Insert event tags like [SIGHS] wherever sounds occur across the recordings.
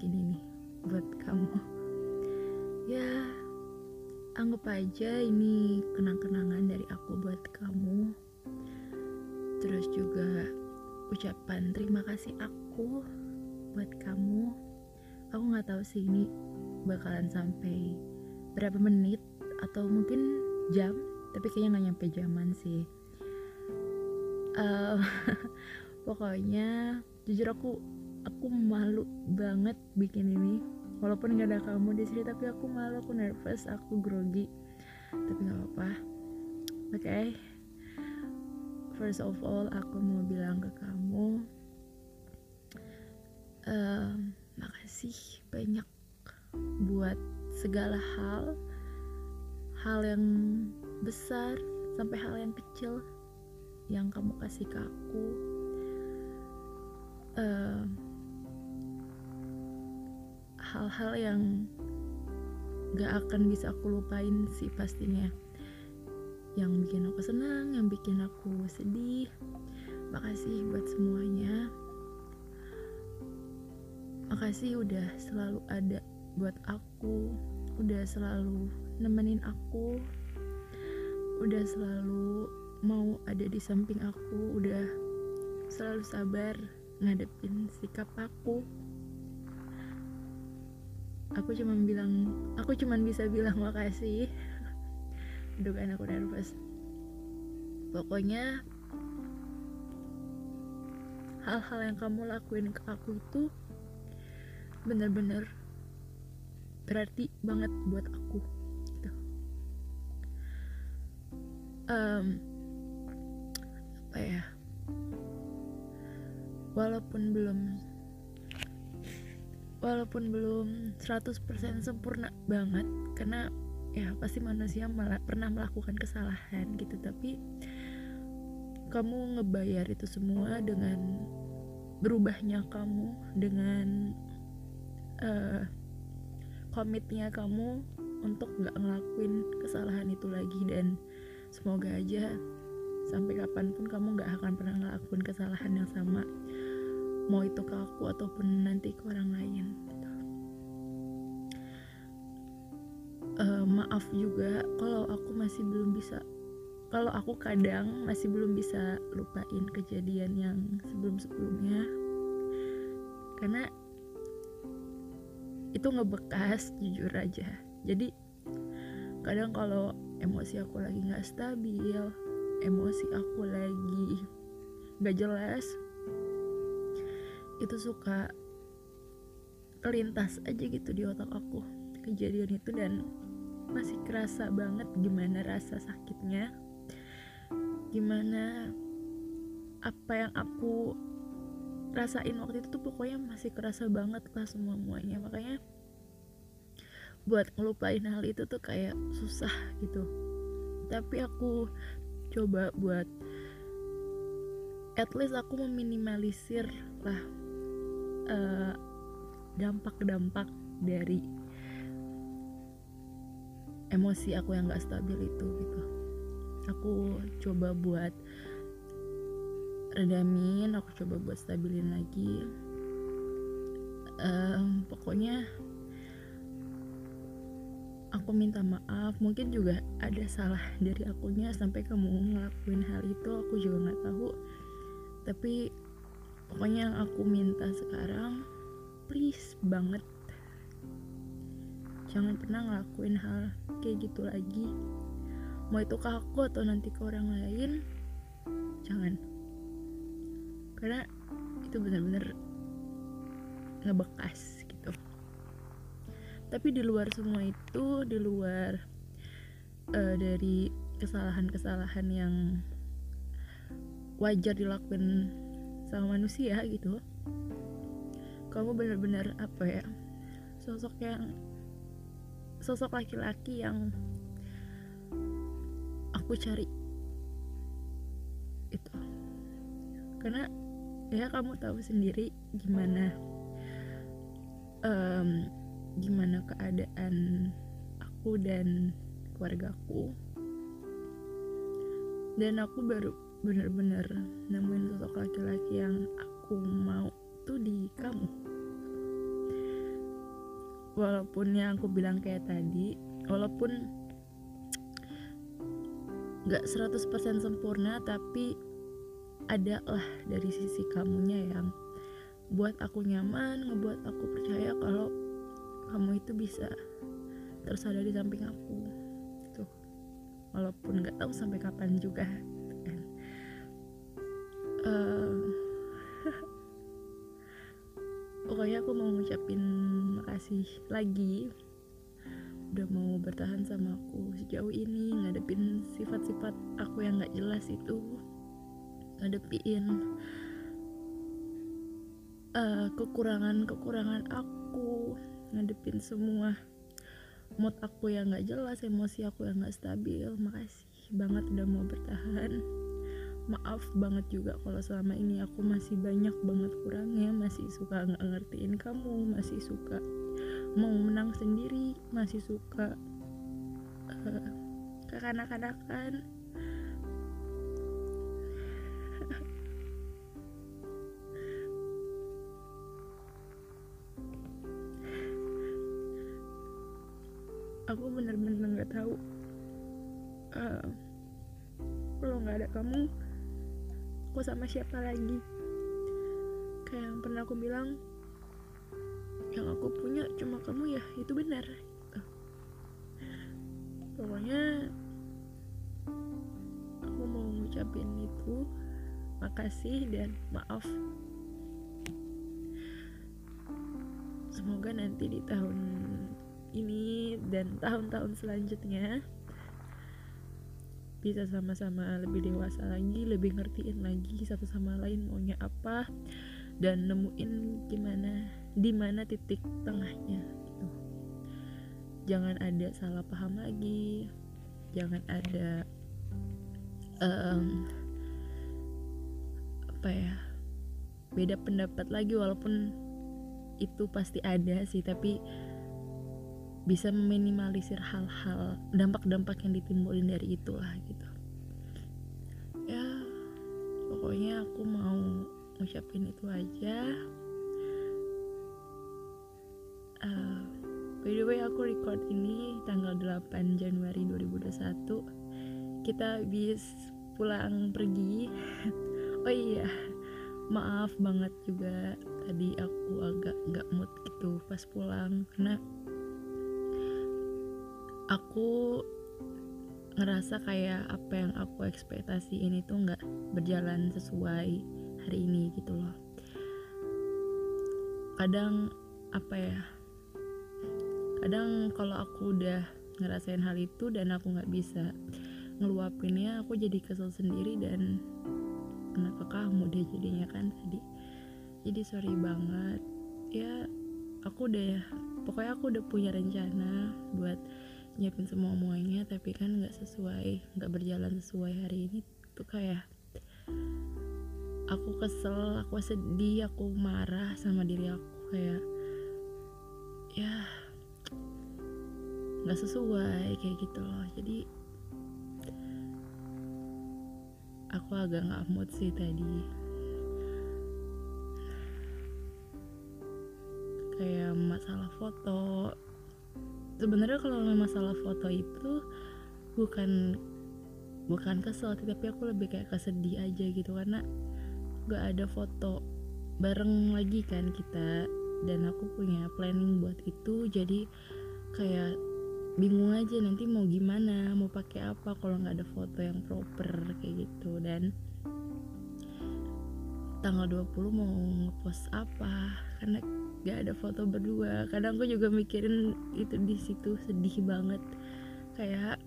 ini buat kamu. Ya anggap aja ini kenang-kenangan dari aku buat kamu. Terus juga ucapan terima kasih aku buat kamu. Aku nggak tahu sih ini bakalan sampai berapa menit atau mungkin jam tapi kayaknya nggak nyampe jaman sih. Uh, [LAUGHS] pokoknya jujur aku aku malu banget bikin ini. Walaupun nggak ada kamu di sini tapi aku malu aku nervous aku grogi. Tapi nggak apa-apa. Oke. Okay. first of all aku mau bilang ke kamu uh, makasih banyak buat segala hal. Hal yang besar sampai hal yang kecil yang kamu kasih ke aku. Hal hal-hal yang gak akan bisa aku lupain sih pastinya. Yang bikin aku senang yang bikin aku sedih. Makasih buat semuanya. Makasih udah selalu ada buat aku udah selalu nemenin aku udah selalu mau ada di samping aku udah selalu sabar ngadepin sikap aku aku cuma bilang aku cuma bisa bilang makasih. Aduh kan aku nervous. Pokoknya hal-hal yang kamu lakuin ke aku itu bener-bener berarti banget buat aku um, apa ya? Walaupun belum walaupun belum 100% sempurna banget karena ya pasti manusia malah pernah melakukan kesalahan gitu. Tapi kamu ngebayar itu semua dengan berubahnya kamu dengan uh, komitnya kamu untuk nggak ngelakuin kesalahan itu lagi. Dan semoga aja sampai kapan pun kamu nggak akan pernah ngelakuin kesalahan yang sama mau itu ke aku ataupun nanti ke orang lain uh, maaf juga kalau aku masih belum bisa kalau aku kadang masih belum bisa lupain kejadian yang sebelum-sebelumnya. Karena itu ngebekas jujur aja. Jadi kadang kalau emosi aku lagi nggak stabil emosi aku lagi nggak jelas itu suka kelintas aja gitu di otak aku kejadian itu dan masih kerasa banget gimana rasa sakitnya gimana apa yang aku rasain waktu itu tuh pokoknya masih kerasa banget lah semua muanya makanya buat ngelupain hal itu tuh kayak susah gitu. Tapi aku coba buat at least aku meminimalisir lah uh, dampak-dampak dari emosi aku yang gak stabil itu gitu. Aku coba buat redamin aku coba buat stabilin lagi. Um, pokoknya aku minta maaf mungkin juga ada salah dari akunya sampai kamu ngelakuin hal itu aku juga nggak tahu. Tapi pokoknya yang aku minta sekarang please banget. Jangan pernah ngelakuin hal kayak gitu lagi. Mau itu ke aku atau nanti ke orang lain jangan. Karena itu benar-benar ngebekas gitu. Tapi di luar semua itu di luar uh, dari kesalahan-kesalahan yang wajar dilakukan sama manusia gitu. Kamu benar-benar apa ya? Sosok yang sosok laki-laki yang aku cari. Itu karena ya kamu tahu sendiri gimana um, gimana keadaan aku dan keluargaku dan aku baru bener-bener nemuin sosok laki-laki yang aku mau tuh di kamu. Walaupun yang aku bilang kayak tadi walaupun gak 100% sempurna tapi ada lah dari sisi kamunya yang buat aku nyaman ngebuat aku percaya kalau kamu itu bisa terus ada di samping aku. Tuh walaupun nggak tahu sampai kapan juga uh, [LAUGHS] pokoknya aku mau ngucapin makasih lagi. Udah mau bertahan sama aku sejauh ini ngadepin sifat-sifat aku yang nggak jelas itu. Ngadepin uh, kekurangan-kekurangan aku. Ngadepin semua mood aku yang nggak jelas emosi aku yang nggak stabil. Makasih banget udah mau bertahan maaf banget juga kalau selama ini aku masih banyak banget kurangnya masih suka nggak ngertiin kamu masih suka mau menang sendiri masih suka uh, kekanak-kanakan. Aku bener-bener nggak tahu uh, kalau nggak ada kamu aku sama siapa lagi kayak yang pernah aku bilang yang aku punya cuma kamu ya itu benar gitu. pokoknya aku mau ngucapin itu makasih dan maaf semoga nanti di tahun ini dan tahun-tahun selanjutnya bisa sama-sama lebih dewasa lagi, lebih ngertiin lagi satu sama lain maunya apa dan nemuin gimana di mana titik tengahnya gitu. jangan ada salah paham lagi jangan ada um, apa ya beda pendapat lagi walaupun itu pasti ada sih tapi bisa meminimalisir hal-hal dampak-dampak yang ditimbulin dari itulah gitu. Ya pokoknya aku mau ngucapin itu aja. Uh, by the way aku record ini tanggal 8 Januari 2021 kita habis pulang pergi. [LAUGHS] Oh iya maaf banget juga tadi aku agak nggak mood gitu pas pulang karena aku ngerasa kayak apa yang aku ekspektasi ini tuh nggak berjalan sesuai hari ini gitu loh. Kadang apa ya kadang kalau aku udah ngerasain hal itu dan aku nggak bisa ngeluapinnya aku jadi kesel sendiri dan kenapa kamu deh jadinya kan tadi. Jadi sorry banget. Ya aku udah pokoknya aku udah punya rencana buat nyiapin semua semuanya tapi kan nggak sesuai nggak berjalan sesuai hari ini tuh kayak aku kesel aku sedih aku marah sama diri aku kayak ya nggak sesuai kayak gitu loh. Jadi aku agak nggak mood sih tadi. Kayak masalah foto sebenarnya kalau masalah foto itu bukan bukan kesel tapi aku lebih kayak kesedih aja gitu. Karena gak ada foto bareng lagi kan kita dan aku punya planning buat itu. Jadi kayak bingung aja nanti mau gimana mau pakai apa kalau nggak ada foto yang proper kayak gitu. Dan tanggal 20 mau ngepost apa karena gak ada foto berdua. Kadang aku juga mikirin itu di situ sedih banget. Kayak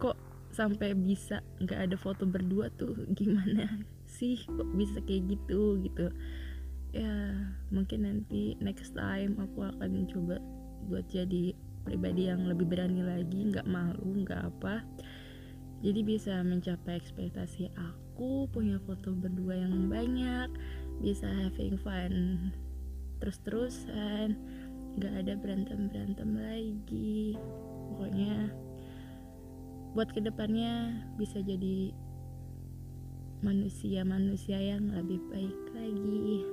kok sampai bisa nggak ada foto berdua tuh? [LAUGHS] Gimana sih kok bisa kayak gitu gitu. Ya mungkin nanti next time aku akan coba buat jadi pribadi yang lebih berani lagi nggak malu nggak apa. Jadi bisa mencapai ekspektasi aku punya foto berdua yang banyak bisa having fun terus-terusan nggak ada berantem berantem lagi. Pokoknya buat ke depannya bisa jadi manusia-manusia yang lebih baik lagi.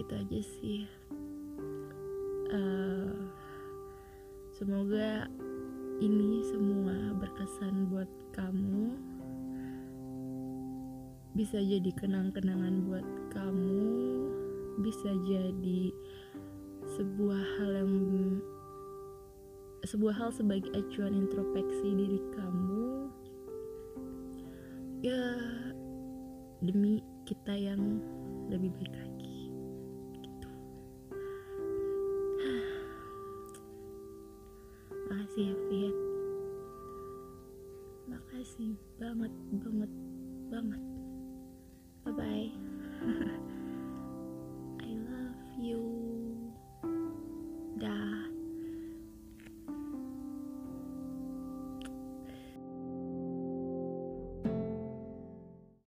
Itu aja sih. Uh, semoga ini semua berkesan buat kamu bisa jadi kenang-kenangan buat kamu. Bisa jadi sebuah hal yang sebuah hal sebagai acuan introspeksi diri kamu. Ya demi kita yang lebih baik lagi. Gitu. [SIGHS] Makasih ya Fiat makasih banget banget banget Mm-hmm. [LAUGHS]